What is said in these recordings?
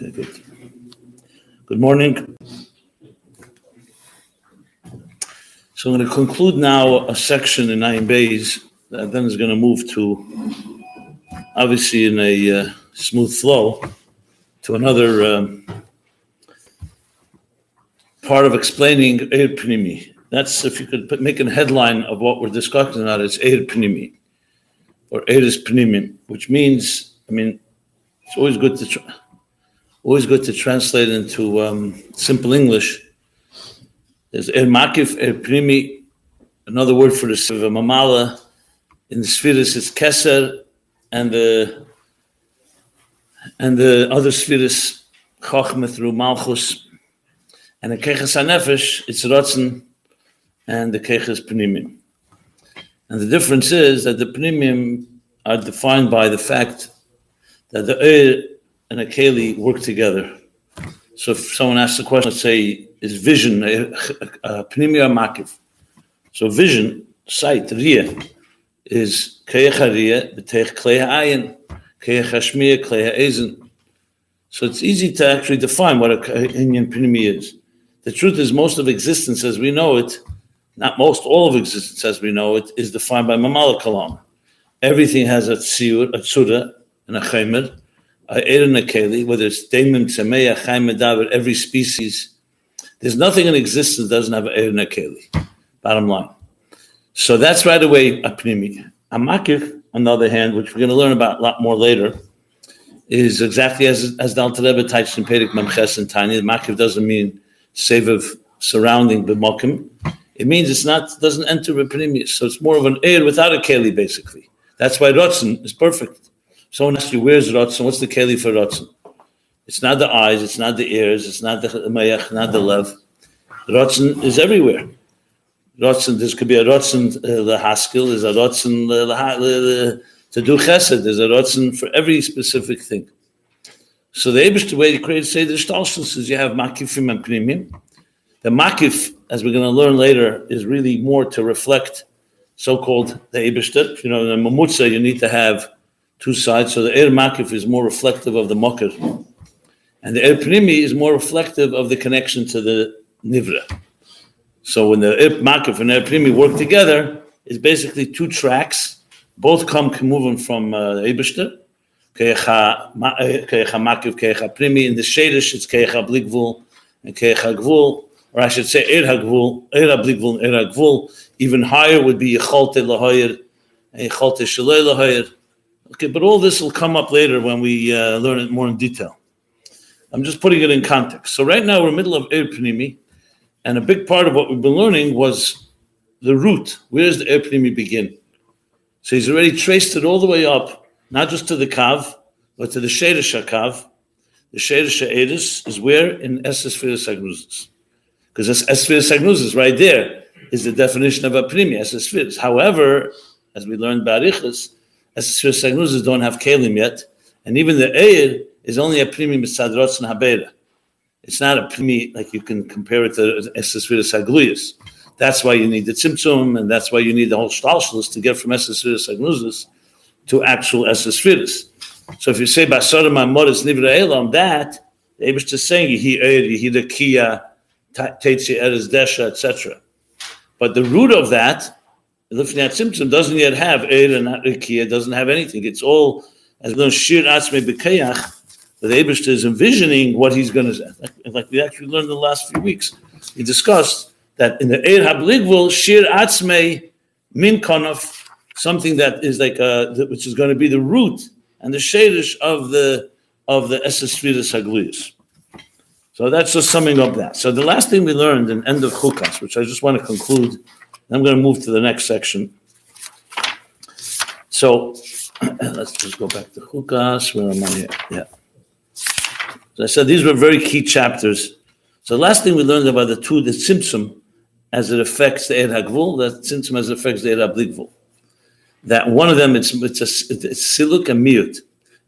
Okay, good. Good morning. So I'm going to conclude now a section in Ayin Beis that then is going to move to, obviously in a uh, smooth flow, to another um, part of explaining Eir Pnimi. That's, if you could put, make a headline of what we're discussing about, it's Eir Pnimi, or Eiris Pnimi, which means, I mean, it's always good to try always good to translate into um, simple English. There's er makif er primi, another word for the Siva Mamala. In the Spheres, it's keser, and the and the other Spheres, chochma through malchus. And the keches hanefesh, it's rotzen, and the keches pnimim. And the difference is that the pnimim are defined by the fact that the er and a keli work together. So if someone asks the question, let's say, is vision a pnimia makif? So vision, sight, ria, is keich ria, betech klei ayin, keich hashmir, klei ha'ezen. So it's easy to actually define what a Indian pnimi is. The truth is, most of existence as we know it, not most, all of existence as we know it, is defined by mamala kalam. Everything has a tzur, a tzura, and a chaymer, Keli, whether it's Damon, Tzemeya, Chaim Medaber, every species, there's nothing in existence that doesn't have Erin Keli. Bottom line. So that's right away a pnimi. On the other hand, which we're going to learn about a lot more later, is exactly as as the Alter Rebbe touched in Perek Memches and Tanya. Makif doesn't mean save of surrounding the mokim. It means it's not doesn't enter a pnimi. So it's more of an air without a keli, basically. That's why Rotzen is perfect. Someone asks you, where's Ratzon? What's the Keli for Ratzon? It's not the eyes, it's not the ears, it's not the Mayach, not the Lev. Ratzon is everywhere. Ratzon, this could be a Ratzon uh, the Haskell, there's a Ratzon uh, to do Chesed, there's a Ratzon for every specific thing. So the Abish, the way to create say the Shtalshus is you have Makifim and Pnimim. The Makif, as we're going to learn later, is really more to reflect so-called the Abishter. You know, the Mamutza, you need to have two sides. So the air makif is more reflective of the mokir, and the air primi is more reflective of the connection to the nivra. So when the air makif and air primi work together, it's basically two tracks. Both come moving from uh, Eberster. Kecha makif, kecha primi. In the shadish, it's kecha bligvul and kecha gvul, or I should say er hagvul, er bligvul, er gvul. Even higher would be yechalte lahoyer and yechalte shalei lahoyer. Okay, but all this will come up later when we uh, learn it more in detail. I'm just putting it in context. So right now we're in the middle of Ir Pnimi, and a big part of what we've been learning was the root. Where does the Ir Pnimi begin? So he's already traced it all the way up, not just to the Kav, but to the Shedish Kav. The Shedish Edis is where in Esesfir Sagnuzis. Because Esesfir Sagnuzis right there is the definition of a Pnimi, Esesfir. However, as we learned Barichas, as the Sagnuzas don't have Kalim yet, and even the Eir is only a Primi Misadrots and Habera. It's not a Primi like you can compare it to Esesvira Sagluyas. That's why you need the Tzimtzum, and that's why you need the whole Stalshalis to get from Esesvira Sagnuzas to actual Esesviras. So if you say Basara Mamoris Nivra Elam, that, the Abish is saying Yehi Eir, Yehi Kia, Tetzi Eres Desha, etc. But the root of that Lifnat Simpson doesn't yet have Eir and Rikia, doesn't have anything. It's all as though Shir Atzme Bekayach, the Abishta is envisioning what he's going to. Like, like, we actually learned in the last few weeks. He discussed that in the Eir Habligvul, Shir Atzme Min Konof, something that is like a, which is going to be the root and the shadish of the of the Esesvidas Hagliyas. So that's just summing up that. So the last thing we learned in end of Chukas, which I just want to conclude I'm going to move to the next section. So let's just go back to Chukas. Where am I here? Yeah. So I said, these were very key chapters. So the last thing we learned about the two, the Tzimtzum, as it affects the Ed Hagvul, the Tzimtzum as it affects the Ed Abligvul. That one of them, it's, it's, a, it's siluk and miut.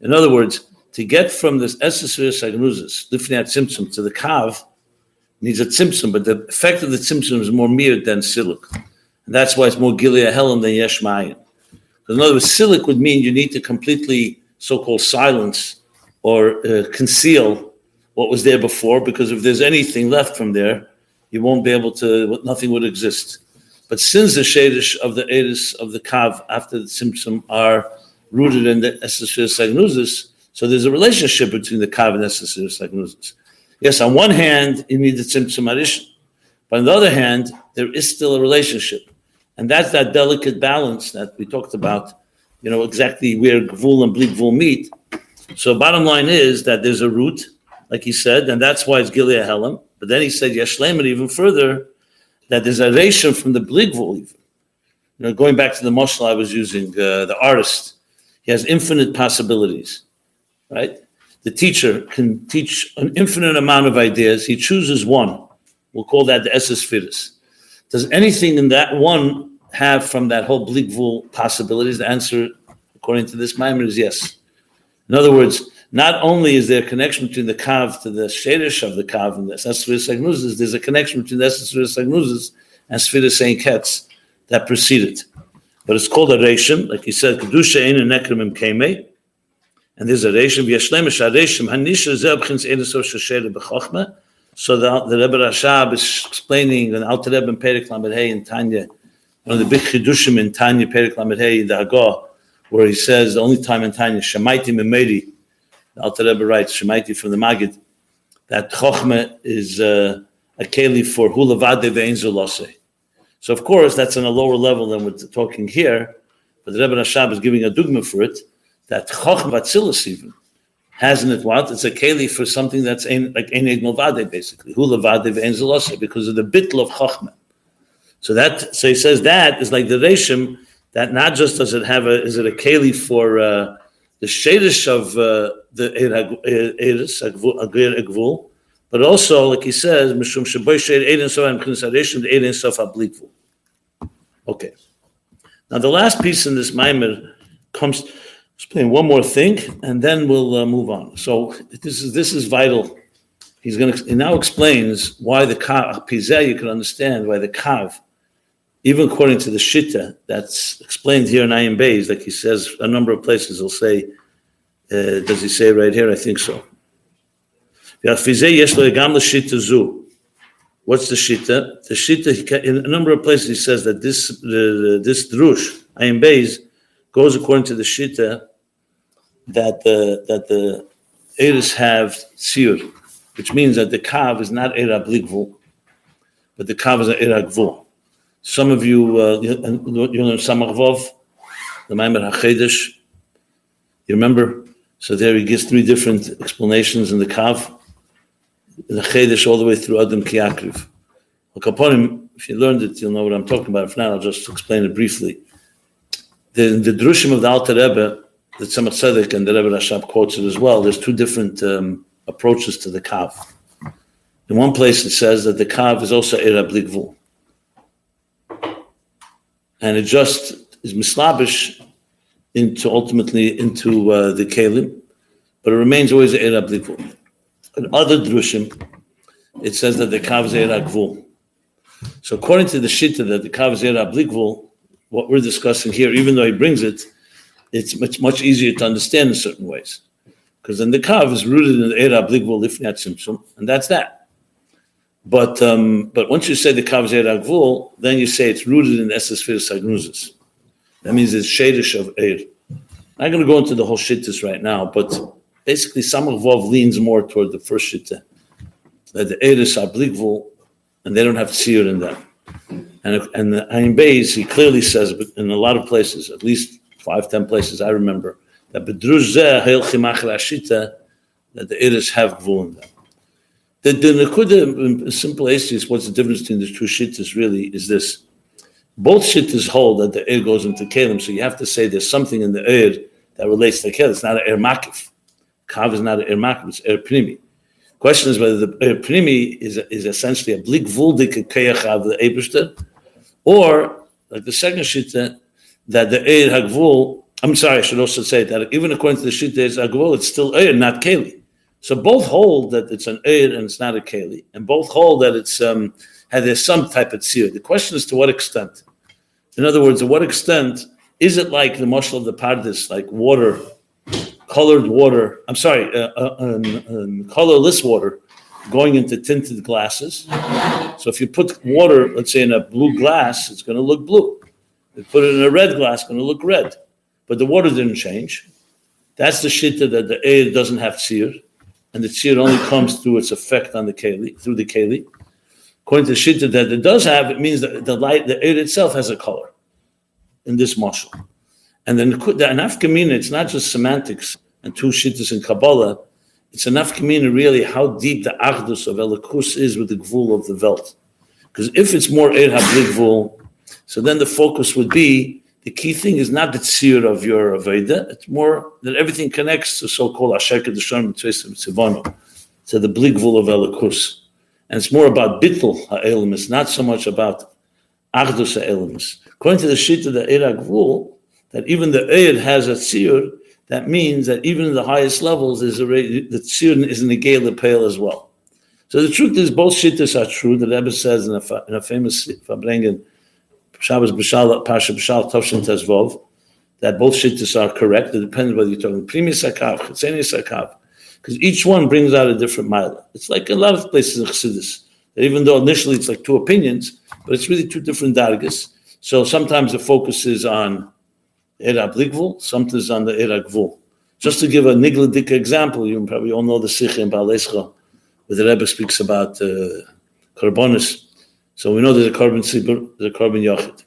In other words, to get from this Esesir Sagnuzis, Lifnei Tzimtzum, to the Kav, needs a Tzimtzum, but the effect of the Tzimtzum is more miut than siluk. And that's why it's more Gilead Helam than Yesh Mayin. In other words, silik would mean you need to completely so-called silence or uh, conceal what was there before, because if there's anything left from there, you won't be able to, nothing would exist. But since the shadish of the Eris of the Kav after the Tzimtzum are rooted in the Esesir Sagnuzis, so there's a relationship between the Kav and Esesir Sagnuzis. Yes, on one hand, you need the Tzimtzum Arishin, but on the other hand, there is still a relationship. And that's that delicate balance that we talked about, you know, exactly where Gvul and Bli Gvul meet. So bottom line is that there's a root, like he said, and that's why it's Gilead Helam. But then he said Yeshlemet even further, that there's a ration from the Bli Gvul even. You know, going back to the Moshel I was using, uh, the artist, he has infinite possibilities, right? The teacher can teach an infinite amount of ideas. He chooses one. We'll call that the Esses Does anything in that one have from that whole Bli Gvul possibilities? The answer, according to this Maimon, is yes. In other words, not only is there a connection between the kav to the shadish of the kav and the Sesfiris Agnuzis, there's a connection between the Sesfiris Agnuzis and Sfiris Saint Ketz that preceded. But it's called a Reshim, like he said, Kedusha Ein and Nekrimim Keme. And there's a Reshim, Yashlemish Reshim, Hanisha Zebchins So Shashere Bechachma. So the, the Rebbe Rashab is explaining an Alter Rebbe in Perik Lamed Hey in Tanya, one of the big Chidushim in Tanya, Perik Lamed Hey, the Hagah, where he says the only time in Tanya, Shemaiti Memeri, the Alter Rebbe writes, Shemaiti from the Magid, that Chochmah is uh, a keli for Hulavade Ve'en So of course, that's on a lower level than we're talking here, but the Rebbe Rashab is giving a dogma for it, that Chochmah Atzilus even has in it what? It's a keli for something that's ein, like Eneg Novade, basically. Hulavade Ve'en because of the bitl of Chochmah. So that so he says that is like the Reshim that not just does it have a is it a keli for uh, the shadish of uh, the eris agvul, but also like he says mishum shaboy shed edin so and consideration the edin sof ablikvul. Okay. Now the last piece in this mimer comes explain one more thing, and then we'll uh, move on. So this is this is vital. He's going to he now explains why the kav pizeh you can understand why the kav even according to the Shita that's explained here in Ayin Beis, like he says a number of places, he'll say, uh, does he say right here? I think so. What's the Shita? The Shita, in a number of places, he says that this this drush, Ayin Beis, goes according to the Shita that the that the Eris have tzir, which means that the Kav is not Era but the Kav is an Era Gvul. Some of you, uh, you learn Samach Vov, the Maimer HaChedesh. You remember? So there he gives three different explanations in the Kav, in the Chedesh, all the way through Adam Kiakriv. Upon him, if you learned it, you'll know what I'm talking about. If not, I'll just explain it briefly. The, the Drushim of the Alter Rebbe, the Tzemach Tzedek and the Rebbe Rashab quotes it as well, there's two different um, approaches to the Kav. In one place, it says that the Kav is also Era Bligvul and it just is mislabish into ultimately into uh, the kalim, but it remains always a blikvul. In other drushim, it says that the kav is gvul. So according to the shita that the kav is blikvul, what we're discussing here, even though he brings it, it's much much easier to understand in certain ways, because then the kav is rooted in the era blikvul lifnat simsum, and that's that. But um, but once you say the Kav is Agvul, then you say it's rooted in Esesphere Sagnuzis. That means it's Shadish of Eir. I'm going to go into the whole Shittis right now, but basically Samach leans more toward the first Shitta. That the Eiris are Blikvul, and they don't have Tzir in them. And, and the Ayin Beis, he clearly says but in a lot of places, at least five, ten places I remember, that that the Eiris have Gvul in them. The, the Nakuda, simple is what's the difference between the two shittas really is this. Both shittas hold that the air goes into Kalim, so you have to say there's something in the air that relates to Kalim. It's not an air makif. Kav is not an air makif, it's air primi. Question is whether the air pnimi is, is essentially a blik vuldik of the Eberster, or like the second shitta, that the air hagvul, I'm sorry, I should also say that even according to the shitta is hagvul, it's still air, not Keli. So both hold that it's an Eir and it's not a Keli, and both hold that it's um, there's some type of tzir. The question is to what extent. In other words, to what extent is it like the mushal of the pardis, like water colored water, I'm sorry, uh, uh, colorless water going into tinted glasses. So if you put water, let's say in a blue glass, it's going to look blue. You put it in a red glass, going to look red. But the water didn't change. That's the shitta that the air doesn't have tzir, and the tzir only comes through its effect on the keli, through the keli. According to the shitta that it does have, it means that the light, the air itself has a color in this marshal. And then the, the anafkamina, it's not just semantics and two shittas in Kabbalah, it's enough kamina really how deep the achdus of Elikus is with the gvul of the Welt. Because if it's more er habligvul, so then the focus would be the key thing is not the tzir of your Aveda, it's more that everything connects to so-called Asher Kedushan Tzivano, to the bligvul of Elikus. And it's more about bittul ha'elim, it's not so much about achdus ha'elim. According to the Shita, the Er Gvul, that even the Eid has a tzir, that means that even in the highest levels, already, the tzir is in the Gala Pale as well. So the truth is, both shittas are true. The Rebbe says in a, in a famous Fabrengen, Shabbos B'Shal, Pasha B'Shal, Tovshin Tezvov, that both shittas are correct. It depends whether you're talking Primis Sakav, Chitzeni Sakav, because each one brings out a different mile. It's like a lot of places in Chassidus, even though initially it's like two opinions, but it's really two different dargas. So sometimes the focus is on Era Bligvul, sometimes on the Era Gvul. Just to give a nigladik example, you probably all know the Sikh in Balescha, where the Rebbe speaks about uh, Karbonis. So we know there's a Korban Sibur, there's a Korban Yachid,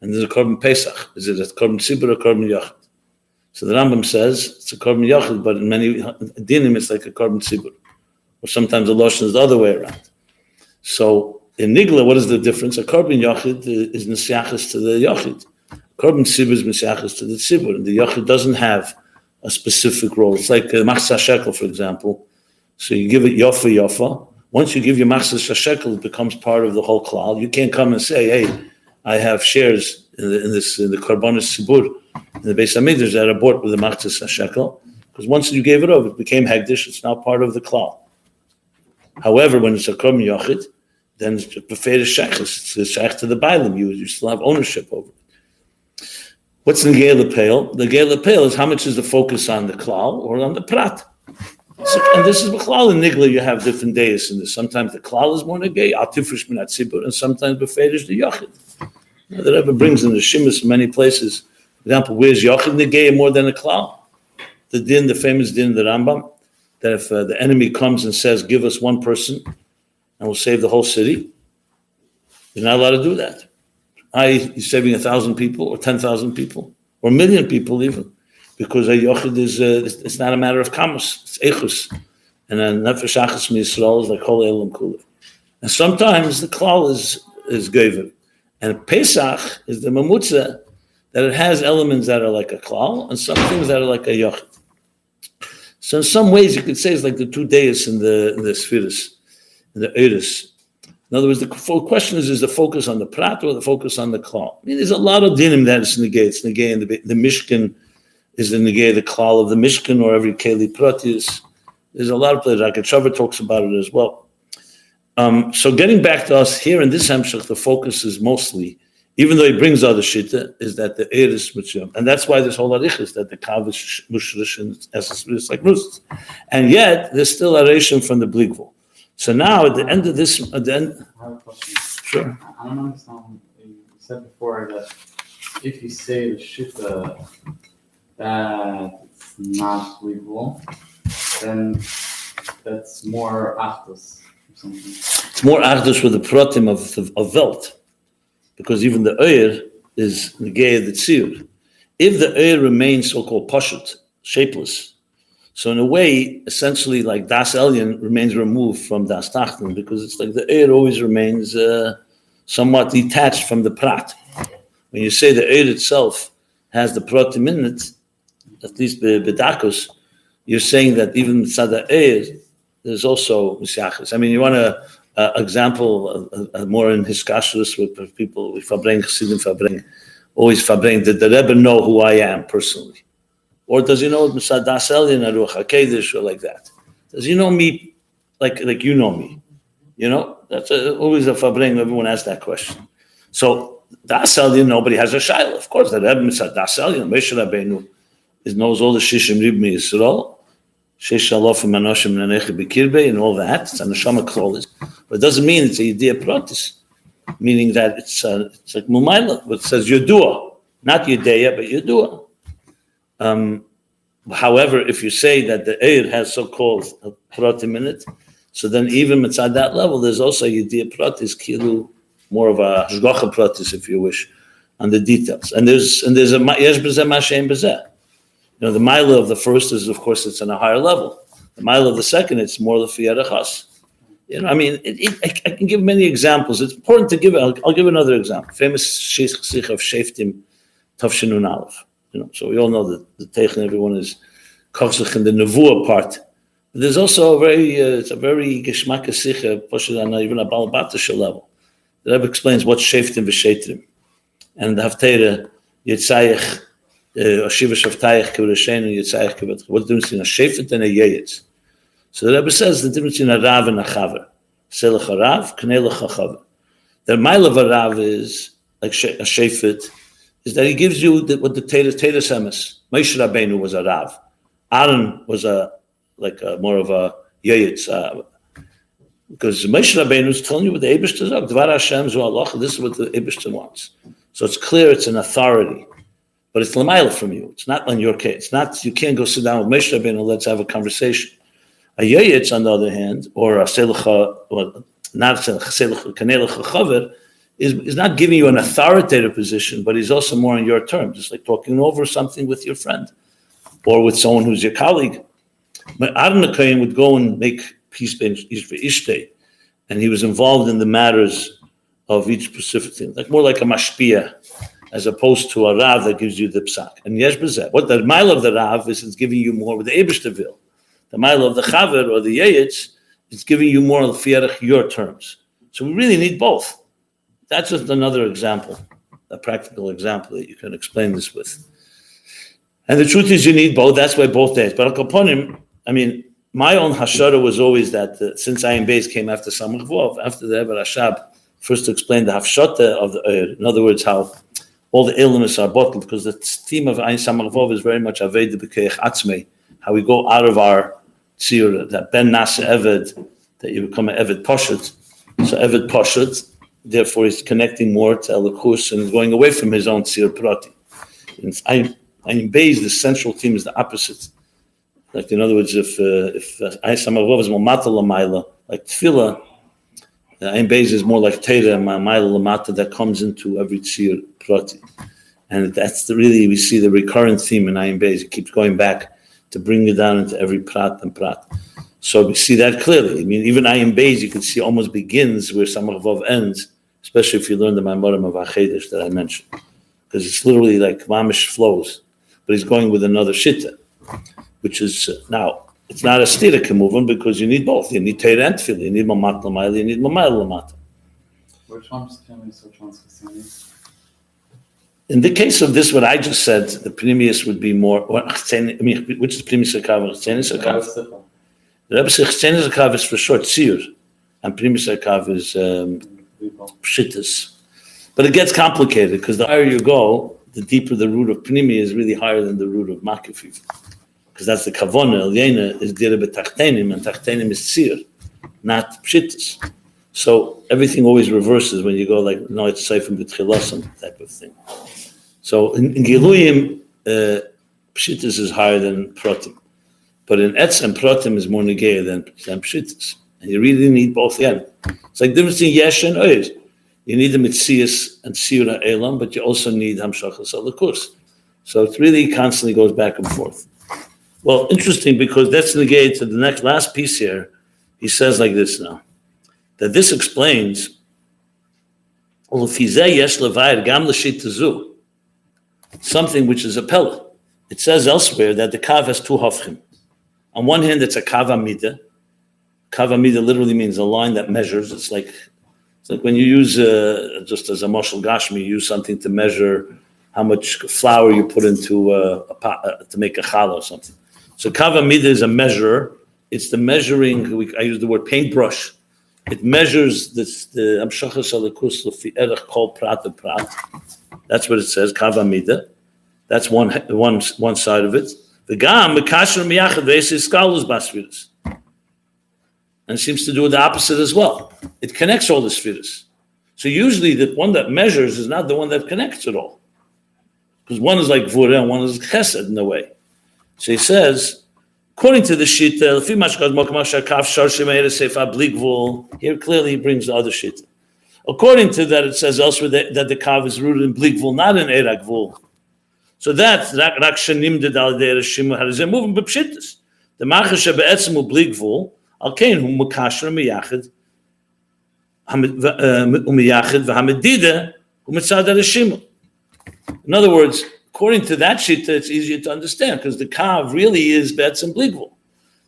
and there's a Korban Pesach. Is it a Korban Sibur or Korban Yachid? So the Rambam says it's a Korban Yachid, but in many dinim it's like a Korban Sibur. Or sometimes the Lashon is the other way around. So in Nigla, what is the difference? A Korban Yachid is Nesiachis to the Yachid. Korban Tzibur is Meshachas to the Tzibur, and the Yachid doesn't have a specific role. It's like uh, Machsa Shekel, for example. So you give it Yofa Yofa. Once you give your Machsa Shekel, it becomes part of the whole cloud. You can't come and say, hey, I have shares in, the, in this in the Korbanis Tzibur, in the Beis Hamidrash that are bought with the Machsa Shekel. Because once you gave it over, it became Hegdish, it's now part of the cloud. However, when it's a Korban Yachid, then it's preferred Shechus, it's a Shech to the Bailam. You, you still have ownership over it. What's in the Gela Pale? The Gela Pale is how much is the focus on the Klal or on the Prat. So, and this is Bechlal and Nigla, you have different days in this. Sometimes the Klal is more negay, Atifrish Minat Sibur, and sometimes Befedish the Yachid. That ever brings in the Shimas in many places. For example, where's Yachid negay more than a Klal? The din, the famous din, the Rambam, that if uh, the enemy comes and says, give us one person and we'll save the whole city, you're not allowed to do that. I he's saving a thousand people or ten thousand people or a million people even, because a yochid is uh, it's not a matter of kamas, it's echus, and then nefesh achas Yisrael is like whole elam kula. And sometimes the klal is is given, and Pesach is the mamutza that it has elements that are like a klal and some things that are like a yochid. So in some ways you could say it's like the two days in the in the spheres, in the eris. In other words, the question is: Is the focus on the prat or the focus on the klal? I mean, there's a lot of dinim that is. It's negay, and the, the mishkan is the negay, the klal of the mishkan, or every keli prat is. There's a lot of places. Raketshavar talks about it as well. Um, so, getting back to us here in this hemshach, the focus is mostly, even though he brings other shita, is that the air is mitzvah, and that's why this whole arich is that the kav is mushrish and it's like roosts, and yet there's still a ration from the bligvul. So now at the end of this, at the end, I have a question. sure. I don't understand. You said before that if you say the shita that it's not legal, then that's more achdus something. It's more achdus with the pratim of, of, of Welt, because even the Eir is negay the tzir. If the Eir remains so-called pashut, shapeless, so in a way, essentially, like Das Elyon remains removed from Das Tachten because it's like the air always remains uh, somewhat detached from the Prat. When you say the air itself has the Pratim in it, at least Bedakos, you're saying that even air, there's also Misyachis. I mean, you want a, a example a, a more in Hiskashrus with people, with Fabring, Chassidim Fabring, always Fabring, did the Rebbe know who I am personally? Or does he know Misadas Elyon Aruch HaKedesh or like that? Does he know me like like you know me? You know, that's a, always a fabring. Everyone asks that question. So Das Elyon, nobody has a shaila. Of course, the Rebbe Misadas Elyon, Moshe Rabbeinu, It knows all the Shishim Ribmi Yisrael, Shesh Alofim Anoshim Nanecha Bekirbe, and all that. It's an Neshama Klolis. But it doesn't mean it's a Yediyah Pratis, meaning that it's, uh, it's like Mumayla, which says Yudua, not Yudea, but Yudua. Um, however, if you say that the Eir has so-called Pratim in it, so then even at that level, there's also Yediyah Pratis, Kilu, more of a Hashgacha Pratis, if you wish, on the details. And there's and there's a Yesh B'zeh Mashem B'zeh. You know, the mila of the first is, of course, it's on a higher level. The mila of the second, it's more lefiyadachas. You know, I mean, it, it, I, I, can give many examples. It's important to give. I'll, I'll give another example. Famous sheikh Sikh of Sheftim Tavshinun Aleph. You know, so we all know that the Teichen, everyone is kochzich in the nevuah part. But there's also a very, uh, it's a very geschmacka sikha, on even a balabatish level. The Rebbe explains what Sheftim v'shetrim. And the Haftarah, Yitzayich, Ashiva Shavtayich Kivashen and Yitzayich Kivat. What the difference between a Shefet and a Yeyetz? So the Rebbe says the difference between a Rav and a Chaver. Selech a Rav, Knelech a Chaver. The mile of a Rav is, like a Shefet, is that he gives you the, what the Teda Teda Semes. Moshe Rabbeinu was a Rav. Aaron was a like a, more of a Yeyetz. Uh, because Moshe Rabbeinu is telling you what the Eibushter is. Dvar Hashem zu Allah. This is what the Eibushter wants. So it's clear it's an authority but it's lamaila from you. It's not on your case. It's not you can't go sit down with Moshe Rabbeinu. Let's have a conversation. A yayitz, on the other hand, or a selicha, or not selicha kanelicha chaver, is, is not giving you an authoritative position, but he's also more on your terms. It's like talking over something with your friend or with someone who's your colleague. But Aaron would go and make peace for Ishte, and he was involved in the matters of each specific thing, like more like a mashpia as opposed to a Rav that gives you the psak. And b'zeh. What the mile of the Rav is, it's giving you more with the Ebishtavil. The mile of the Chaver or the Yeyitz is giving you more of your terms. So we really need both. That's just another example, a practical example that you can explain this with. And the truth is, you need both. That's why both days. But Al Kaponim, I mean, my own hashara was always that uh, since Ayin Beis came after Samach after the Eber Hashab, first to explain the hafshata of the, uh, in other words, how all the illness are bottled because the theme of Ein Samarvov is very much Aved B'Keich Atzmei, how we go out of our tzir, that Ben Nasa Eved, that you become an Eved Poshet. So Eved Poshet, therefore he's connecting more to Elikus and going away from his own tzir prati. And Ein Beis, the central theme is the opposite. Like in other words, if uh, if uh, Ein Samarvov is Mamata Lamaila, like Tefillah, Ein Beis is more like Teira, Ma'amaila Lamata, that comes into every tzir prati. And that's the, really, we see the recurrent theme in Ein Beis. It keeps going back to bring you down into every prat and prat. So we see that clearly. I mean, even Ayin Beis, you can see almost begins where Samach ends, especially if you learn the Maimorim of Achedish that I mentioned. Because it's literally like Mamish flows. But he's going with another Shitta, which is uh, now it's not a stira movement because you need both. You need Teir and Tefillah. You need Mamat Lamayla, you need Mamayla Lamata. Which one's which one's? In the case of this, what I just said, the Pneumius would be more, I mean, which is Pneumius Akav? Chaseni Akav? The Rebbe says Chaseni Akav is for short Tzir, and Pneumius Akav is um, Pshittas. But it gets complicated because the higher you go, the deeper the root of Pnimi is really higher than the root of Makif because that's the kavona. Eliena is dira betachtenim, and tachtenim is tzir, not pshittis. So everything always reverses when you go like no, it's seifim b'tchilasim type of thing. So in, in Giluyim, uh, is higher than protim, but in etz and protim is more negaya than, than. And you really need both again. It's like difference between yesh and oir. You need the mitzias and sira elam, but you also need hamshachas alakus. So it really constantly goes back and forth. Well, interesting because that's negated to the next last piece here. He says like this now that this explains something which is a pellet. It says elsewhere that the kav has two hafchim. On one hand, it's a kava mida. Kava mida literally means a line that measures. It's like it's like when you use uh, just as a marshal gashmi, you use something to measure how much flour you put into uh, a pot, uh, to make a challah or something. So kava mida is a measure. It's the measuring. We, I use the word paintbrush. It measures this, the amshachas alakus erech kol prat prat. That's what it says. Kava mida. That's one one one side of it. The gam mekasher miyachad ve'esis skalus basfiras, and it seems to do the opposite as well. It connects all the spheres. So usually the one that measures is not the one that connects it all, because one is like vura and one is chesed in a way. So he says, according to the shita, here clearly he brings the other shita. According to that, it says elsewhere that, the kav is rooted in bligvul, not in erakvul. So that's rak shanim de dal der shimu har ze moving bepshittis. The machash be'etzem u bligvul al kein hu mekasher miyachid umiyachid uh, v'hamedida hu mitzad shimu. In other words, according to that shita, it's easier to understand because the kav really is be'etzem bligvul.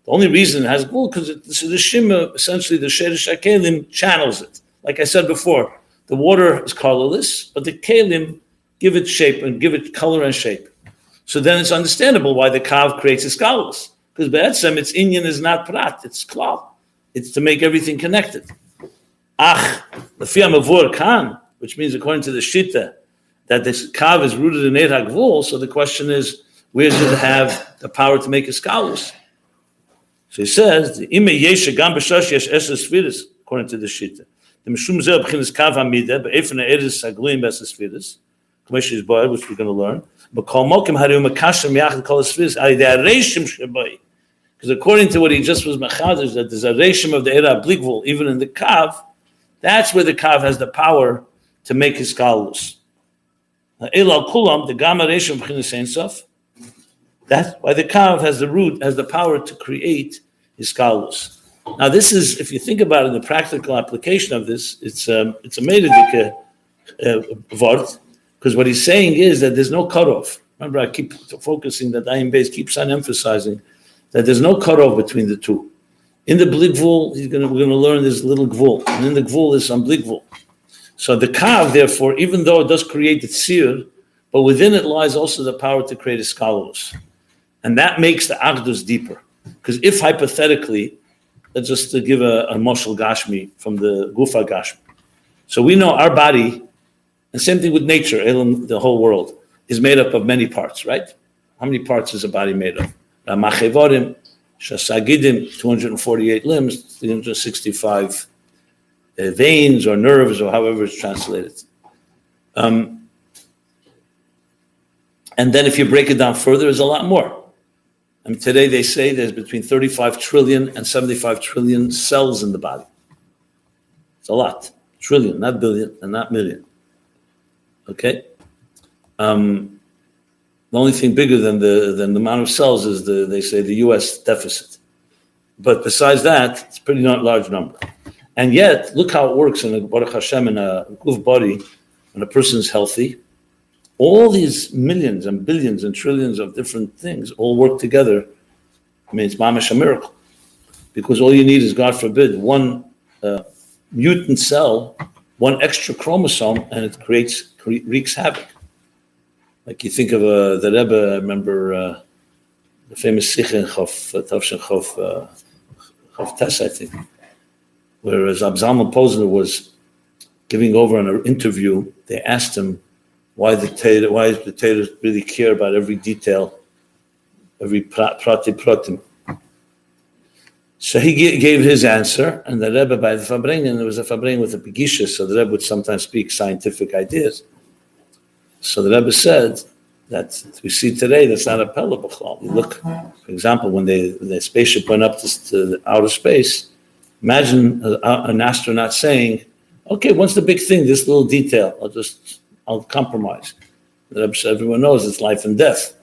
The only reason it has gvul because the shima, essentially the sheresh akelim channels it. Like I said before, the water is colorless, but the kalim give it shape and give it color and shape. So then it's understandable why the kav creates its colors. Because Be'etzem, its inyan is not prat, it's klal. It's to make everything connected. Ach, the mavur kan, which means according to the shita, that this kav is rooted in Eid so the question is, where does it have the power to make its scholars? So he says, the ime yesha gam b'shosh yesh esas according to the shita. The mishum zeh b'chinas kav hamida, be'efen ha'eres ha'gluim b'esas sfiris, which we're going to learn. But kol mokim haru makashim yachad kol sfiris, ay de areshim shabai. Because according to what he just was machadish, that there's a of the era blikvul, even in the kav, that's where the kav has the power to make his kalus. Elal kulam, the gamma reshim b'chinas that's why the kav has the root, has the power to create his kalus. Now, this is, if you think about it, the practical application of this, it's um, it's a medidike uh, vort, because what he's saying is that there's no cutoff. Remember, I keep focusing that Ayin Beis keeps on emphasizing that there's no cutoff between the two. In the Bligvul, he's gonna, we're going to learn this little Gvul, and in the Gvul is some Bligvul. So the Kav, therefore, even though it does create the Tzir, but within it lies also the power to create a scholars. And that makes the Agdus deeper. Because if hypothetically, let's just to give a, a Moshel Gashmi from the Gufa Gashmi. So we know our body and same thing with nature, the whole world is made up of many parts, right? How many parts is a body made of? Ramachevorim, Shasagidim, 248 limbs, 365 uh, veins or nerves or however it's translated. Um, and then if you break it down further, there's a lot more. I mean, today they say there's between 35 trillion and 75 trillion cells in the body. It's a lot. Trillion, not billion and not million. Okay. Um, the only thing bigger than the than the amount of cells is the they say the U.S. deficit. But besides that, it's a pretty large number. And yet, look how it works in a Baruch Hashem in a goof body when a person is healthy. All these millions and billions and trillions of different things all work together. I mean, it's mamish a miracle because all you need is, God forbid, one uh, mutant cell, one extra chromosome, and it creates wreaks havoc. Like you think of uh, the Rebbe, I remember uh, the famous Sichin Chof, uh, Tavshin Chof, uh, Chof Tess, I think, whereas Abzalman Posner was giving over an interview, they asked him why the Torah, why the Torah really care about every detail, every prati pratim. So he gave his answer, and the Rebbe by the Fabring, and there was a Fabring with a Begisha, so the Rebbe would sometimes speak scientific ideas. So the Rebbe said that we see today that's not a. You look, for example, when they, the spaceship went up to, to outer space, imagine a, an astronaut saying, okay, what's the big thing? This little detail, I'll just, I'll compromise. Said, everyone knows it's life and death.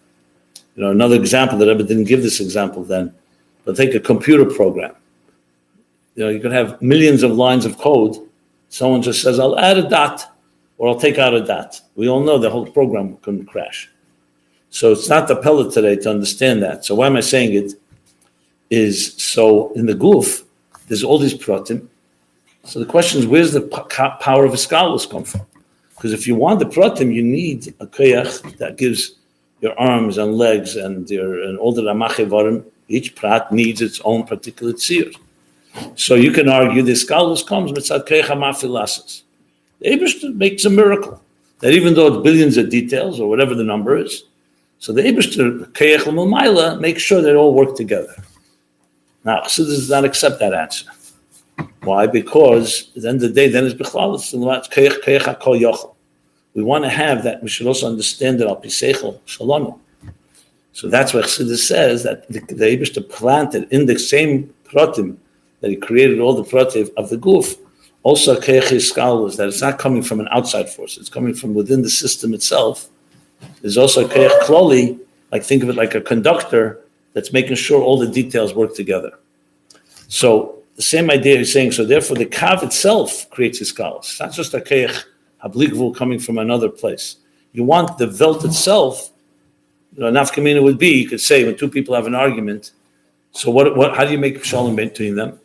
You know, another example, the Rebbe didn't give this example then, but take a computer program. You know, you could have millions of lines of code. Someone just says, I'll add a dot or I'll take out a dot. We all know the whole program can crash. So it's not the pellet today to understand that. So why am I saying it? Is so in the goof, there's all these pratim. So the question is, where's the power of a scholars come from? Because if you want the pratim, you need a koyach that gives your arms and legs and your and all the ramachevarim. Each prat needs its own particular tzir. So you can argue the scholars comes mitzad koyach amafilasas. The Abishter makes a miracle that even though it's billions of details or whatever the number is, So the Eberster Keyach L'Maila makes sure they all work together. Now, Chassidus does not accept that answer. Why? Because at the end of the day, then it's Bechlal. We want to have that. We should also understand that Al Pisechel Shalom. So that's why Chassidus says that the, the planted in the same protim that he created all the protim of the goof, also Keyach scholars that it's not coming from an outside force, it's coming from within the system itself. There's also Keyach Kloli, like think of it like a conductor that's making sure all the details work together. So the same idea he's saying, so therefore the Kav itself creates his scholars. It's not just a Keyach Hablikvul coming from another place. You want the Velt itself you know, nafkamina would be, you could say when two people have an argument, so what, what how do you make shalom between them?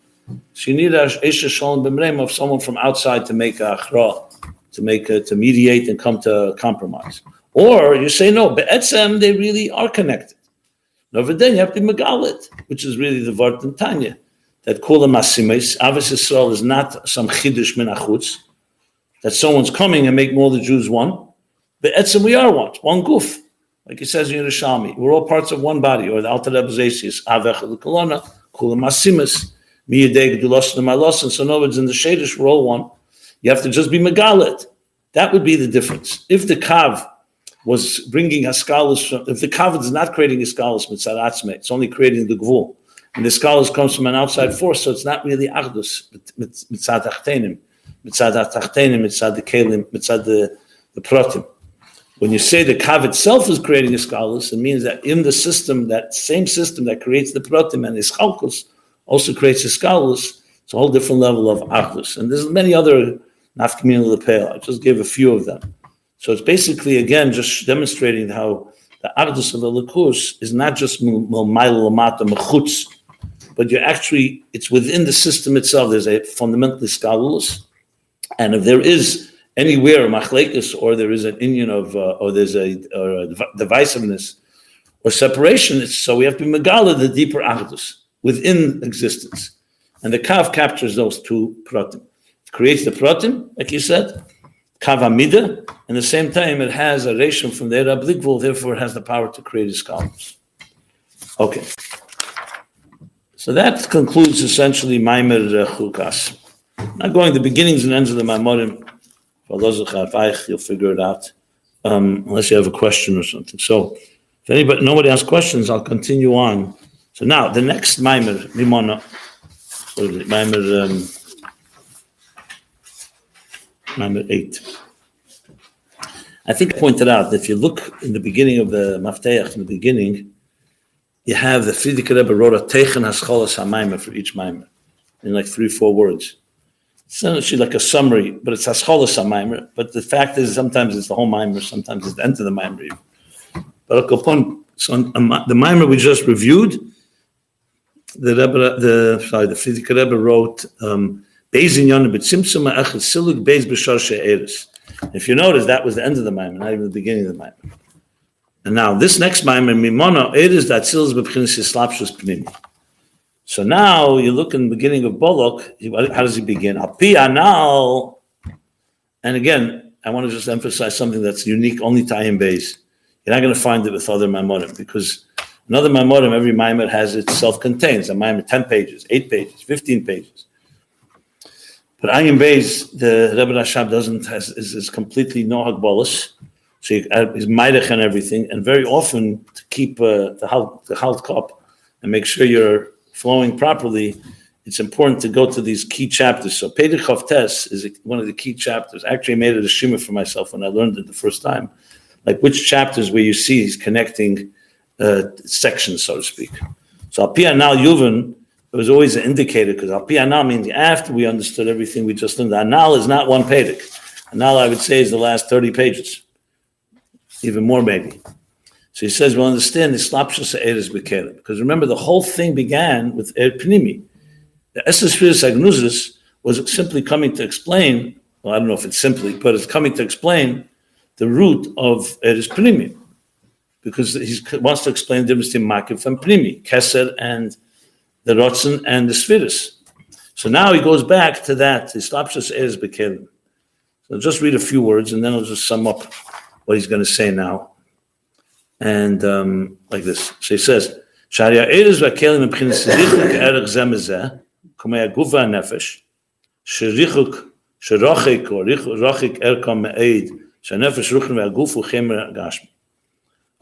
So you need a isha shalom b'mreim of someone from outside to make a achra, to make a, to mediate and come to a compromise. Or you say no, be'etzem they really are connected. No, but then you have to megalit, which is really the Vart and Tanya. That kula masimis, Avis Yisrael is not some chidush min achutz, that someone's coming and making all the Jews one. But etzem we are one, one goof. Like it says in Yerushalmi, we're all parts of one body, or the Alter Rebbe Zesius, Avech L'Kolona, Kula Masimus, Miyadeg Dulos Nemalos, and so in other words, in the Shadish, we're all one. You have to just be Megalit. That would be the difference. If the Kav was bringing Haskalas, from, if the Kav is not creating Haskalas Mitzad Atzme, it's only creating the Gvul, and the Haskalas comes from an outside force, so it's not really Achdus, Mitzad Achtenim, Mitzad Achtenim, Mitzad the Kalim, Mitzad the, the Protim. When you say the kav itself is creating scholars, it means that in the system, that same system that creates the protim and ischalkus also creates a scholars. It's a whole different level of achdus. And there's many other nafkamin of the pale. I just gave a few of them. So it's basically again just demonstrating how the achdus of the likus is not just mechutz, but you're actually it's within the system itself. There's a fundamentally scholars, and if there is anywhere machlekes or there is an union of uh, or there's a, or a divisiveness or separation, it's, so we have to megala the deeper achdus within existence, and the kav captures those two pratim. It creates the pratim, like you said, kav amida, and the same time it has a reshim from the Erab therefore it has the power to create its columns. Okay. So that concludes essentially Maimer uh, Chukas. Now going to the beginnings and ends of the Maimorim, you'll figure it out, um, unless you have a question or something. So, if anybody, nobody has questions, I'll continue on. So now, the next is it, mimer, um, mimer eight. I think I pointed out that if you look in the beginning of the Mafteach, in the beginning, you have the Frierdiker Rebbe wrote a Teichen Hascholas HaMaimer for each Maimer in like three, four words It's essentially like a summary, but it's Hascholas Maimer. But the fact is, sometimes it's the whole Maimer, sometimes it's the end of the Maimer. But upon so um, the Maimer we just reviewed, the Rebbe, the sorry, the Frierdiker Rebbe wrote um, If you notice, that was the end of the Maimer, not even the beginning of the Maimer. And now this next Maimer, Mimona Eres that Silus B'Pchinis Yislapshus Pnimi. So now you look in the beginning of Bullock, how does he begin? Api And again, I want to just emphasize something that's unique only to Ayin Beis. You're not going to find it with other Maimorim because another Maimorim, every Maimor has it self-contained. A Maimor 10 pages, 8 pages, 15 pages. But Ayin Beis, the Rebbe Rashab doesn't, has, is, is completely no Hagbolus. So he, he's Meidech and everything. And very often to keep uh, the, halt, the halt cup and make sure you're flowing properly, it's important to go to these key chapters. So Peter Chavtes is one of the key chapters. Actually, made it a shima for myself when I learned it the first time. Like which chapters where you see he's connecting uh, sections, so to speak. So Alpianal Yuvan it was always an indicator because Alpianal means after we understood everything we just learned. Anal is not one pedic. Anal, I would say, is the last 30 pages, even more maybe. So he says, we'll understand the slapshus eres bekelim. Because remember, the whole thing began with er pnimi. The Esesphiris Agnuzis was simply coming to explain, well, I don't know if it's simply, but it's coming to explain the root of eres pnimi. Because he wants to explain the difference between makif and pnimi, keser and the rotzen and the spheres. So now he goes back to that, the slapshus eres bekelim. So I'll just read a few words and then I'll just sum up what he's going to say now. And um, like this. So he says, Sharia Eres v'kelim m'bchinas richuk erech zemezeh, kumei agufa nefesh, sherichuk, sherochik, or rochik erkam me'ed, shenefesh ruchim v'agufu chemer gashmi.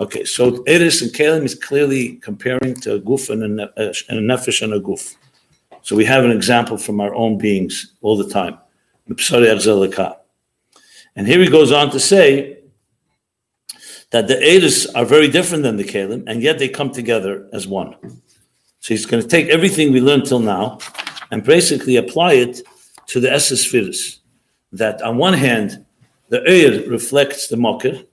Okay, so Eres and Kalim is clearly comparing to a guf and a, and a nefesh and a guf. So we have an example from our own beings all the time. And here he goes on to say that the Eris are very different than the Kalim, and yet they come together as one. So he's going to take everything we learned till now and basically apply it to the Esesphiris. That on one hand, the Eir reflects the Mokir,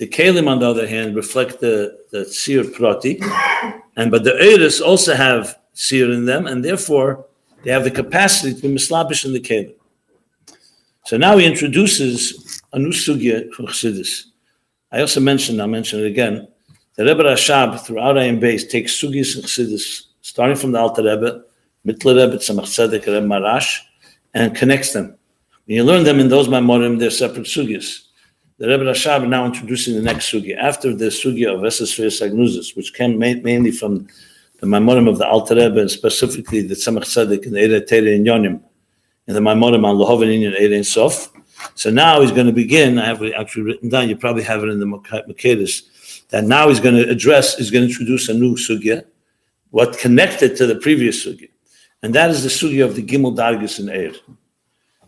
the Kalim, on the other hand, reflect the, the Sir Prati, and but the Eiris also have Sir in them, and therefore they have the capacity to be mislabish in the Kalim. So now he introduces a new sugya for Chassidus. I also mentioned, I'll mention it again, the Rebbe Rashab throughout Ayin Beis takes sugyas and Chassidus, starting from the Alter Rebbe, Mittler Rebbe, Tzemach Tzedek, Rebbe Maharash, and connects them. When you learn them in those Maimorim, they're separate sugyas. The Rebbe Rashab now introducing the next sugya. After the sugya of Esesfer Sagnuzis, which came ma- mainly from the Maimorim of the Alter Rebbe, and specifically the Tzemach Tzedek and the Eire Tere and Yonim, and the Maimorim on Lahov and and Sof. So now he's going to begin. I have actually written down. You probably have it in the Makedis. That now he's going to address. He's going to introduce a new sugya, what connected to the previous sugya, and that is the sugya of the Gimel Dargis and Eir.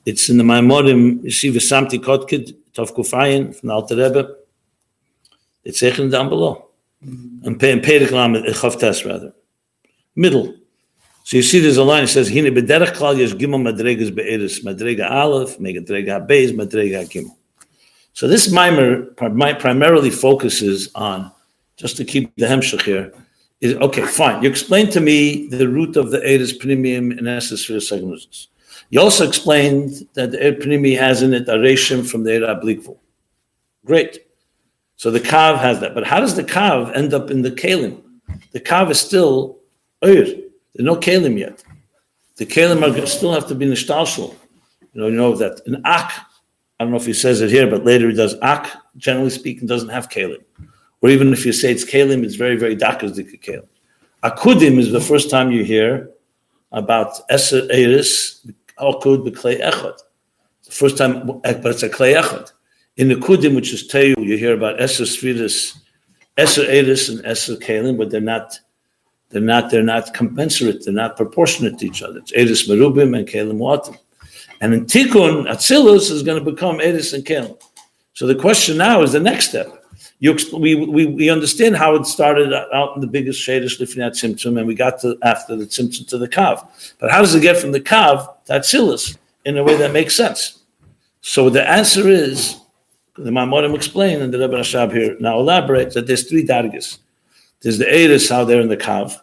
It's in the Maimorim. You see V'samti Kotkid Tov Kufayin from the Alter Rebbe. It's taken down below, and pay and Perek Lamed Chavtes rather, middle. So you see, there's a line. It says, "Hine bederach klal yesh gimel madregas be'eris madrega aleph, madrega beis, madrega gimel." So this mimer pri- primarily focuses on, just to keep the hemshach here, is okay. Fine, you explain to me the root of the eris premium and esses for the segnuses. You also explained that the er primi has in it a reshim from the era. Great. So the kav has that, but how does the kav end up in the kalim? The kav is still oir. There's no kalim yet. The kalim are still have to be nishtalshul. You know, you know that an ak. I don't know if he says it here, but later he does ak. Generally speaking, doesn't have kalim. Or even if you say it's kalim, it's very very dakazdika kalim. Akudim is the first time you hear about eser eris akud b'klei echad. The first time, but it's a klei echad. In the kudim, which is teyu, you hear about eser svidus, eser eris, and eser kalim, but they're not they're not they're not commensurate. They're not proportionate to each other. It's Eris Merubim and Kalim Watim. And in Tikkun, Atzilus is going to become Eris and Kalim. So the question now is the next step. You, we, we, we understand how it started out in the biggest Shadish Lifnat Tzimtzum, and we got to after the Tzimtzum to the Kav. But how does it get from the Kav to Atzilus in a way that makes sense? So the answer is, the Mamorim explain, and the Rebbe Rashab here now elaborates that there's three dargis. There's the Eris, how they're in the Kav.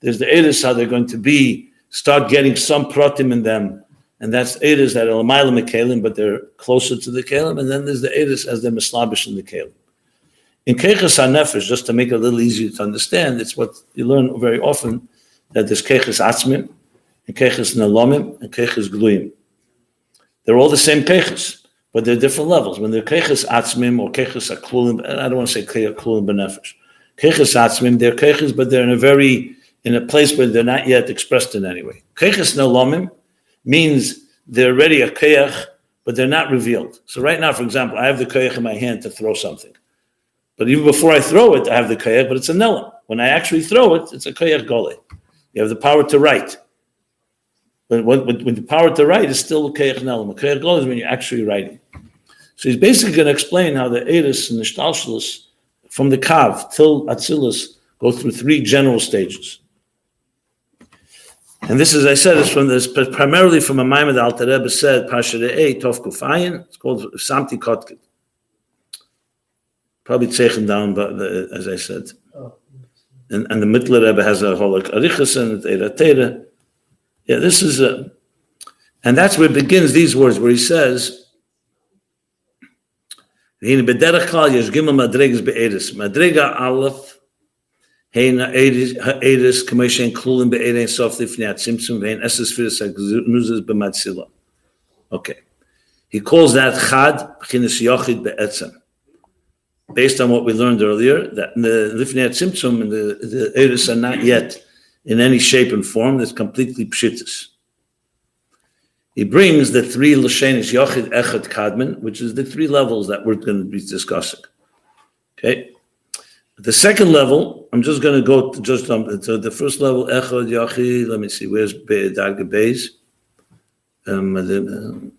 There's the Eris, how they're going to be, start getting some protim in them. And that's Eris that are Lamaila Mekalim, but they're closer to the Kalim. And then there's the Eris as they're Mislabish in the Kalim. In Keches HaNefesh, just to make it a little easier to understand, it's what you learn very often, that there's Keches Atzmim, and Keches Nalomim, and Keches Gluyim. They're all the same Keches, but they're different levels. When they're Keches Atzmim or Keches Aklulim, I don't want to say Aklulim Benefesh. Keches Atzmim, they're Keches, but they're in a very, in a place where they're not yet expressed in any way. Keches Nalomim means they're already a Keach, but they're not revealed. So right now, for example, I have the Keach in my hand to throw something. But even before I throw it, I have the Keach, but it's a Nelam. When I actually throw it, it's a Keach Gole. You have the power to write. But when, when, when the power to write is still Nelam. A Keach is when you're actually writing. So he's basically going to explain how the Eris and the Shtalshalis from the Kav till Atzilus go through three general stages. And this, as I said, is from this primarily from a that Alter Rebbe said, Pasha Re'eh Tov Kufayin. It's called Samti Kotkin. Probably taken down, but the, as I said. Oh. And, and the Mittler Rebbe has a whole like Arichas and Eira Teira. Yeah, this is a, and that's where it begins these words, where he says, "Hin bederach klal yesh gimel madregas be'eris madrega aleph hein eris eris k'moshen klulim be'erein sof lifnei vein eses firis nuzes b'matzila." Okay, he calls that chad b'chinas yochid be'etzem. based on what we learned earlier, that the Lifnei Tzimtzum and the Eris are not yet in any shape and form that's completely pshittis. He brings the three Lashenis Yochid Echad Kadman, which is the three levels that we're going to be discussing. Okay. The second level, I'm just going to go to just um, to the first level, Echad Yochid. Let me see, where's Darga Beis? Um, the,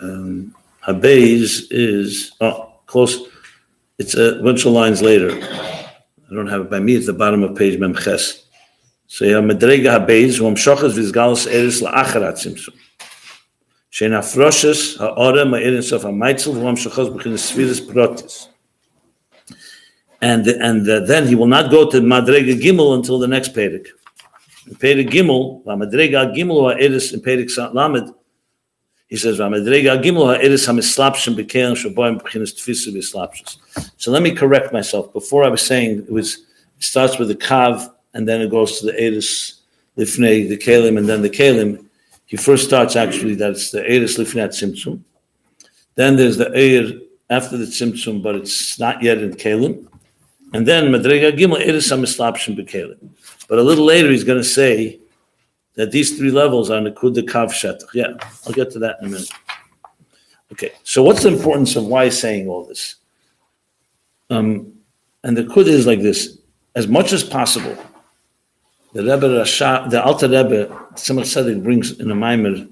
um, Habeis is oh, close. It's a bunch of lines later. I don't have it by me. It's the bottom of page Memches. So yeah, Medrega Habeis, Wom Shochas Vizgalas Eris La'acharat Tzimtzum. Shein Afroshes Ha'ora Ma'irin Sof HaMaitzel Wom Shochas B'chin Sfiris Protis. And, and uh, then he will not go to Madrega Gimel until the next Perek. In Perek Gimel, Madrega Gimel Ha'eris in Perek Lamed, he says, So let me correct myself. Before I was saying it was it starts with the kav and then it goes to the eris lifnei, the kalim, and then the kalim. He first starts actually that it's the eris lifnei tzimtzum. Then there's the eir after the tzimtzum, but it's not yet in kalim. And then madrega gimel eris hamislapshim bekalim. But a little later he's going to say that these three levels are Nakuda Kav Shetach. Yeah, I'll get to that in a minute. Okay, so what's the importance of why saying all this? Um, and the Kud is like this as much as possible. The Rebbe Rasha, the Alter Rebbe, Tzemach Tzedek brings in a Maimer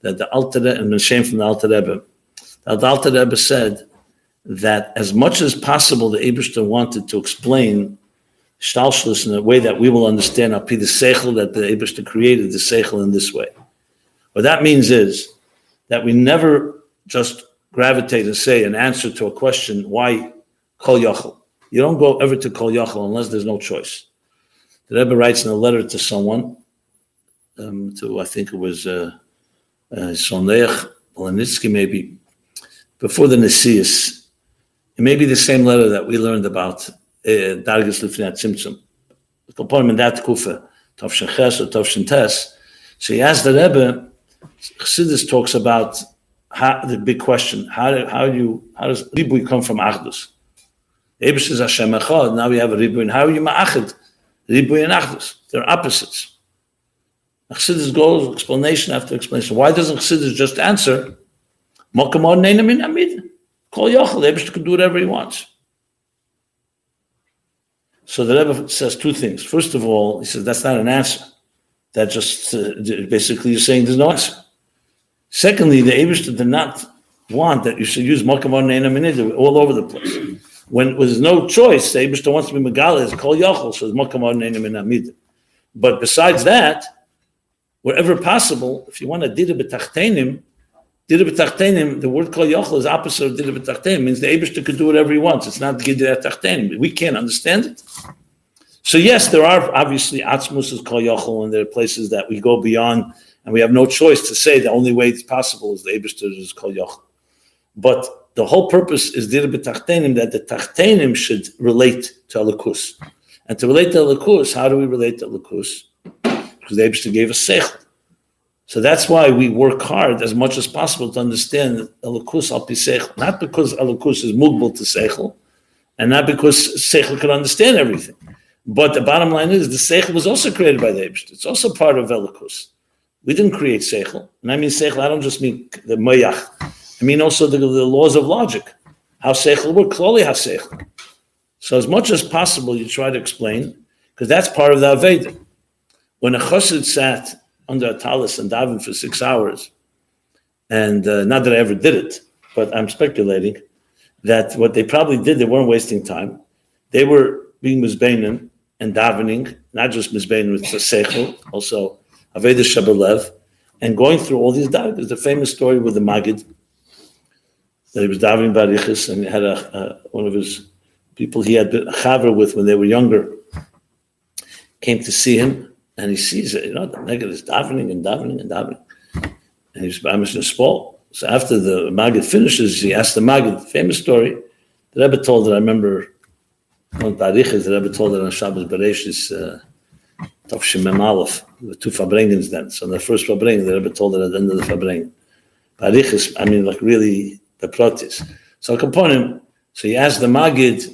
that the Alter Rebbe, and the shame from the Alter Rebbe, the Alter Rebbe said that as much as possible, the Abishter wanted to explain Shtalshlus in a way that we will understand be the Seichel that the Abishta created the Seichel in this way. What that means is that we never just gravitate and say an answer to a question, why Kol Yachel? You don't go ever to Kol Yachel unless there's no choice. The Rebbe writes in a letter to someone, um, to I think it was uh, uh, Polanitsky maybe, before the Nesius. It may be the same letter that we learned about Dargis Lifnei Tzimtzum. Component in that kufa, Tovshin Ches or Tovshin Tes. So he asked the Rebbe, Chassidus talks about how, the big question, how, how do you, how does Ribui come from Achdus? Ebesh is Hashem Echad, now we have a Ribui, and how are you Ma'achid? Ribui and Achdus, they're opposites. Chassidus goes explanation after explanation. Why doesn't Chassidus just answer, Mokamod Neina Min Amid? Call Yochel, Ebesh can do whatever he wants. So the Rebbe says two things. First of all, he says that's not an answer. That just uh, basically you're saying there's no answer. Secondly, the Abishter did not want that you should use Makamar Neina all over the place. When there's no choice, the Abishter wants to be Megala, it's called Yachol, so it's Makamar Neina But besides that, wherever possible, if you want to dida dida b'tachtenim, the word called Yachol is opposite of dida b'tachtenim, means the Abishter could do whatever he wants. It's not tachtenim. We can't understand it. So yes, there are obviously atzmus is kol yochel, and there are places that we go beyond, and we have no choice to say the only way it's possible is the Eberster is kol yochel. But the whole purpose is dir betachtenim that the tachtenim should relate to alakus, and to relate to alakus, how do we relate to alakus? Because the Eberster gave us seichel. So that's why we work hard as much as possible to understand alakus al seichel, not because alakus is mugbal to seichel, and not because seichel can understand everything. But the bottom line is the Seichel was also created by the Eibush. It's also part of Velikus. We didn't create Seichel. And I mean Seichel, I don't just mean the Mayach. I mean also the, the laws of logic. How Seichel works, clearly how Seichel. So as much as possible, you try to explain, because that's part of the Aveda. When a chassid sat under a talis and davened for six hours, and uh, not that I ever did it, but I'm speculating that what they probably did, they weren't wasting time. They were being Mizbeinin and davening, not just Mizbein with Seichel, also Aveda Shabalev, and going through all these davening. The famous story with the Magid, that he was davening Barichis and he had a, a, one of his people he had been a chaver with when they were younger came to see him and he sees it, you know, the Magid is davening and davening and davening. And he's Bamish in sport. So after the Magid finishes, he asks the Magid, famous story. The Rebbe told it, I remember one Tarichis, the Rebbe told it on Shabbos Bereshis, uh, Tavshim Mem Aleph, the two Farbrengens then. So the first Farbrengen, the Rebbe told it at the end of the Farbrengen. Tarichis, I mean, like really the protis. So Kaponim, So he asked the Magid,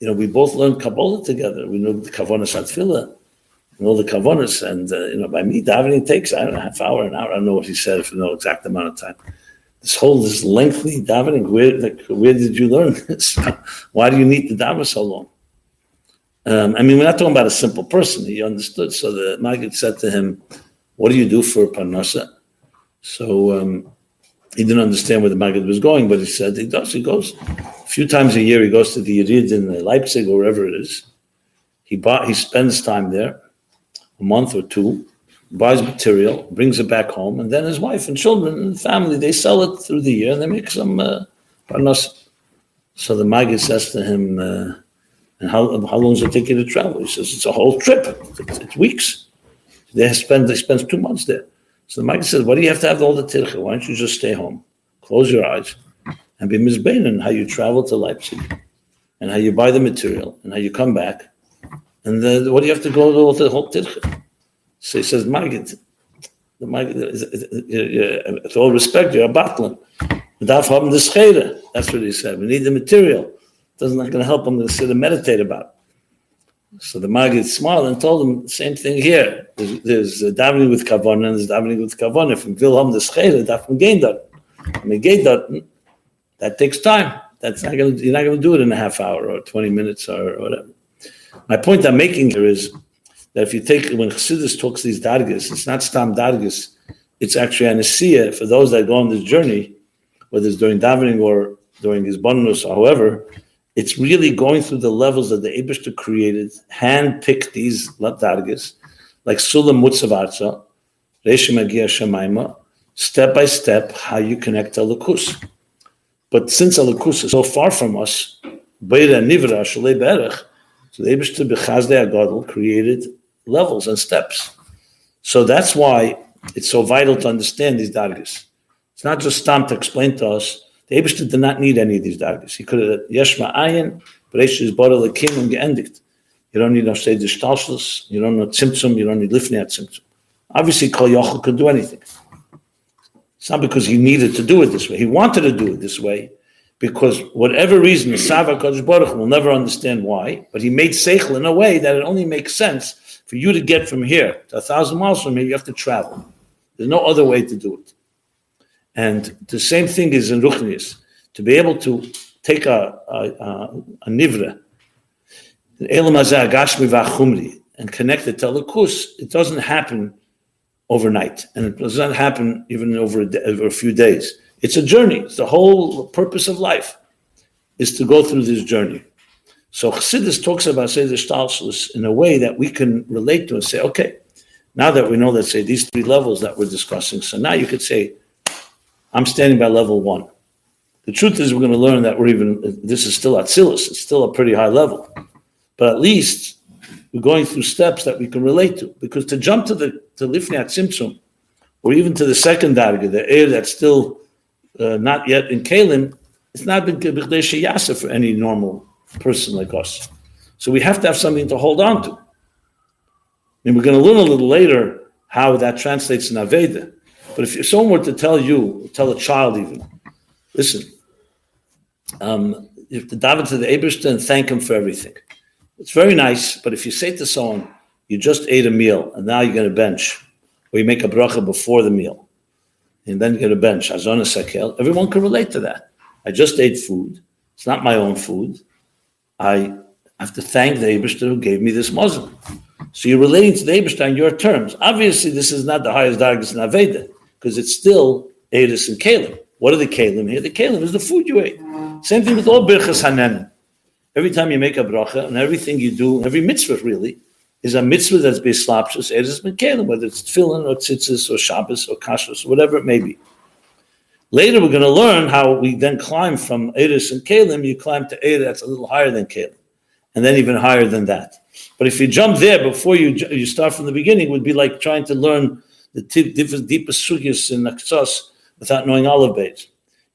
you know, we both learned Kabbalah together. We know the Kavanas Atfila, and all the Kavanas. And, uh, you know, by me, davening takes, I don't know, half hour, an hour. I don't know what he said for no exact amount of time. This whole, this lengthy davening, where, like, where did you learn this? Why do you need to daven so long? Um, I mean, we're not talking about a simple person. He understood. So the Magid said to him, what do you do for Parnasa? So um, he didn't understand where the Magid was going, but he said he does. He goes a few times a year. He goes to the Yerid in Leipzig or wherever it is. He bought. He spends time there, a month or two, buys material, brings it back home, and then his wife and children and family they sell it through the year and they make some uh, So the Magid says to him. Uh, and how, how long does it take you to travel? He says, it's a whole trip. It's, it's weeks. They spend, they spend two months there. So the Mike says, "Why do you have to have all the tircha? Why don't you just stay home? Close your eyes and be mizbein and how you travel to Leipzig and how you buy the material and how you come back. And then what do you have to go to the whole tircha? So he says, Magid, the Magid, with all respect, you're a battler. That's what he said. We need the material doesn't not going to help. I'm going to sit and meditate about. It. So the Magid smiled and told him the same thing here. There's, there's uh, davening with kavana and there's davening with kavana. From Wilhelm the Schere, that from. I mean, Gainedot, that takes time. That's not going to, you're not going to do it in a half hour or 20 minutes or whatever. My point I'm making here is that if you take, when Chassidus talks these dargas, it's not stam dargas, it's actually anesthesia for those that go on this journey, whether it's during davening or during his bonus or however, it's really going through the levels that the Abishter created, hand-picked these dargis, like Sulam Mutzavarza, Resha Magia Shemaima, step by step, how you connect to Alakus. But since Alakus is so far from us, Beira Nivra Shalei Berech, so the Abishter Bechazdei Agadol created levels and steps. So that's why it's so vital to understand these dargis. It's not just time to explain to us the Abishter did not need any of these dargis. He could have Yeshma Ayin, Beresh is Bora Lekim and geendigt. You don't need no Seder Stalshlus, you don't need Tzimtzum, you don't need Lifnei Tzimtzum. Obviously, Kol Yochel could do anything. It's not because he needed to do it this way. He wanted to do it this way because whatever reason, the Sava Kodesh Baruch will never understand why, but he made Seichel in a way that it only makes sense for you to get from here to a thousand miles from here, you have to travel. There's no other way to do it. And the same thing is in Ruchnius. To be able to take a, a, a, a nivra, and connect it to Lakus, it doesn't happen overnight. And it doesn't happen even over a, over a few days. It's a journey. It's the whole purpose of life is to go through this journey. So Chassidus talks about say the in a way that we can relate to and say, okay, now that we know that say these three levels that we're discussing, so now you could say I'm standing by level one. The truth is, we're going to learn that we're even, this is still Atzilus, it's still a pretty high level. But at least we're going through steps that we can relate to. Because to jump to the to Lifnat Tzimtzum, or even to the second Darga, the air that's still uh, not yet in Kalim, it's not been Yasa for any normal person like us. So we have to have something to hold on to. And we're going to learn a little later how that translates in Aveda. But if someone were to tell you, tell a child even, listen, um, you have to dive into the Eberstein and thank him for everything. It's very nice, but if you say to someone, you just ate a meal and now you're going to bench, or you make a bracha before the meal, and then get a bench, azona sakel, everyone can relate to that. I just ate food. It's not my own food. I have to thank the Eberstein who gave me this muzzle. So you're relating to the Eberstein on your terms. Obviously, this is not the highest dargis in Aveda because it's still Eris and Kalim. What are the Kalim here? The Kalim is the food you ate. Same thing with all Birchas Hanan. Every time you make a bracha and everything you do, every mitzvah really, is a mitzvah that's based slapshus, Eris and Kalim, whether it's tefillin or tzitzis or Shabbos or kashrus, or whatever it may be. Later, we're going to learn how we then climb from Eris and Kalim. You climb to Eris that's a little higher than Kalim, and then even higher than that. But if you jump there before you you start from the beginning, would be like trying to learn the deepest, deepest sugyas in Naksos without knowing olive.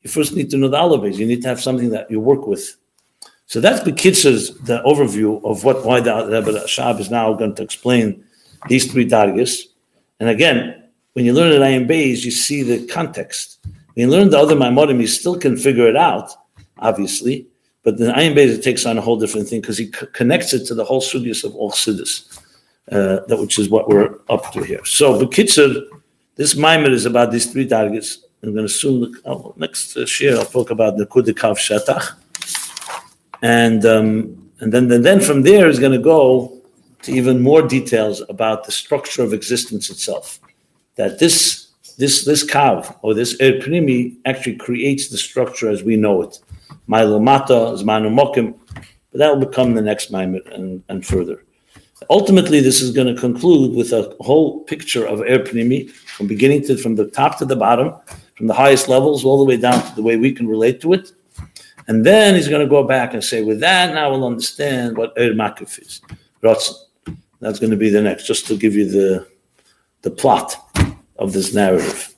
You first need to know the olive. You need to have something that you work with. So that's Bekitza's the overview of what why the Rebbe Rashab is now going to explain these three dargis. And again, when you learn at Ayin Beis, you see the context. When you learn the other Maimorim, you still can figure it out, obviously, But the Ayin Beis takes on a whole different thing because he c- connects it to the whole studios of all Siddhis, uh, that which is what we're up to here. So, Bekitzer, this mimer is about these three targets. I'm going to soon look, oh, next uh, year I'll talk about the Kudikav Shatach. And, um, and then, then, then from there is going to go to even more details about the structure of existence itself. That this, this, this kav or this er pnimi actually creates the structure as we know it. Ma'ilomata, zmanu mokim, but that will become the next maimer and, and further. Ultimately, this is going to conclude with a whole picture of er pnimi from beginning to from the top to the bottom, from the highest levels all the way down to the way we can relate to it. And then he's going to go back and say, with that, now we'll understand what er makif is. That's going to be the next, just to give you the the plot of this narrative.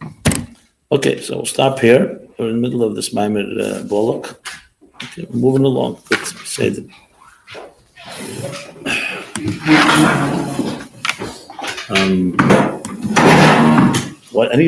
Okay, so we'll stop here. We're in the middle of this Maimer uh. Okay, moving along. To say that. Um, what, any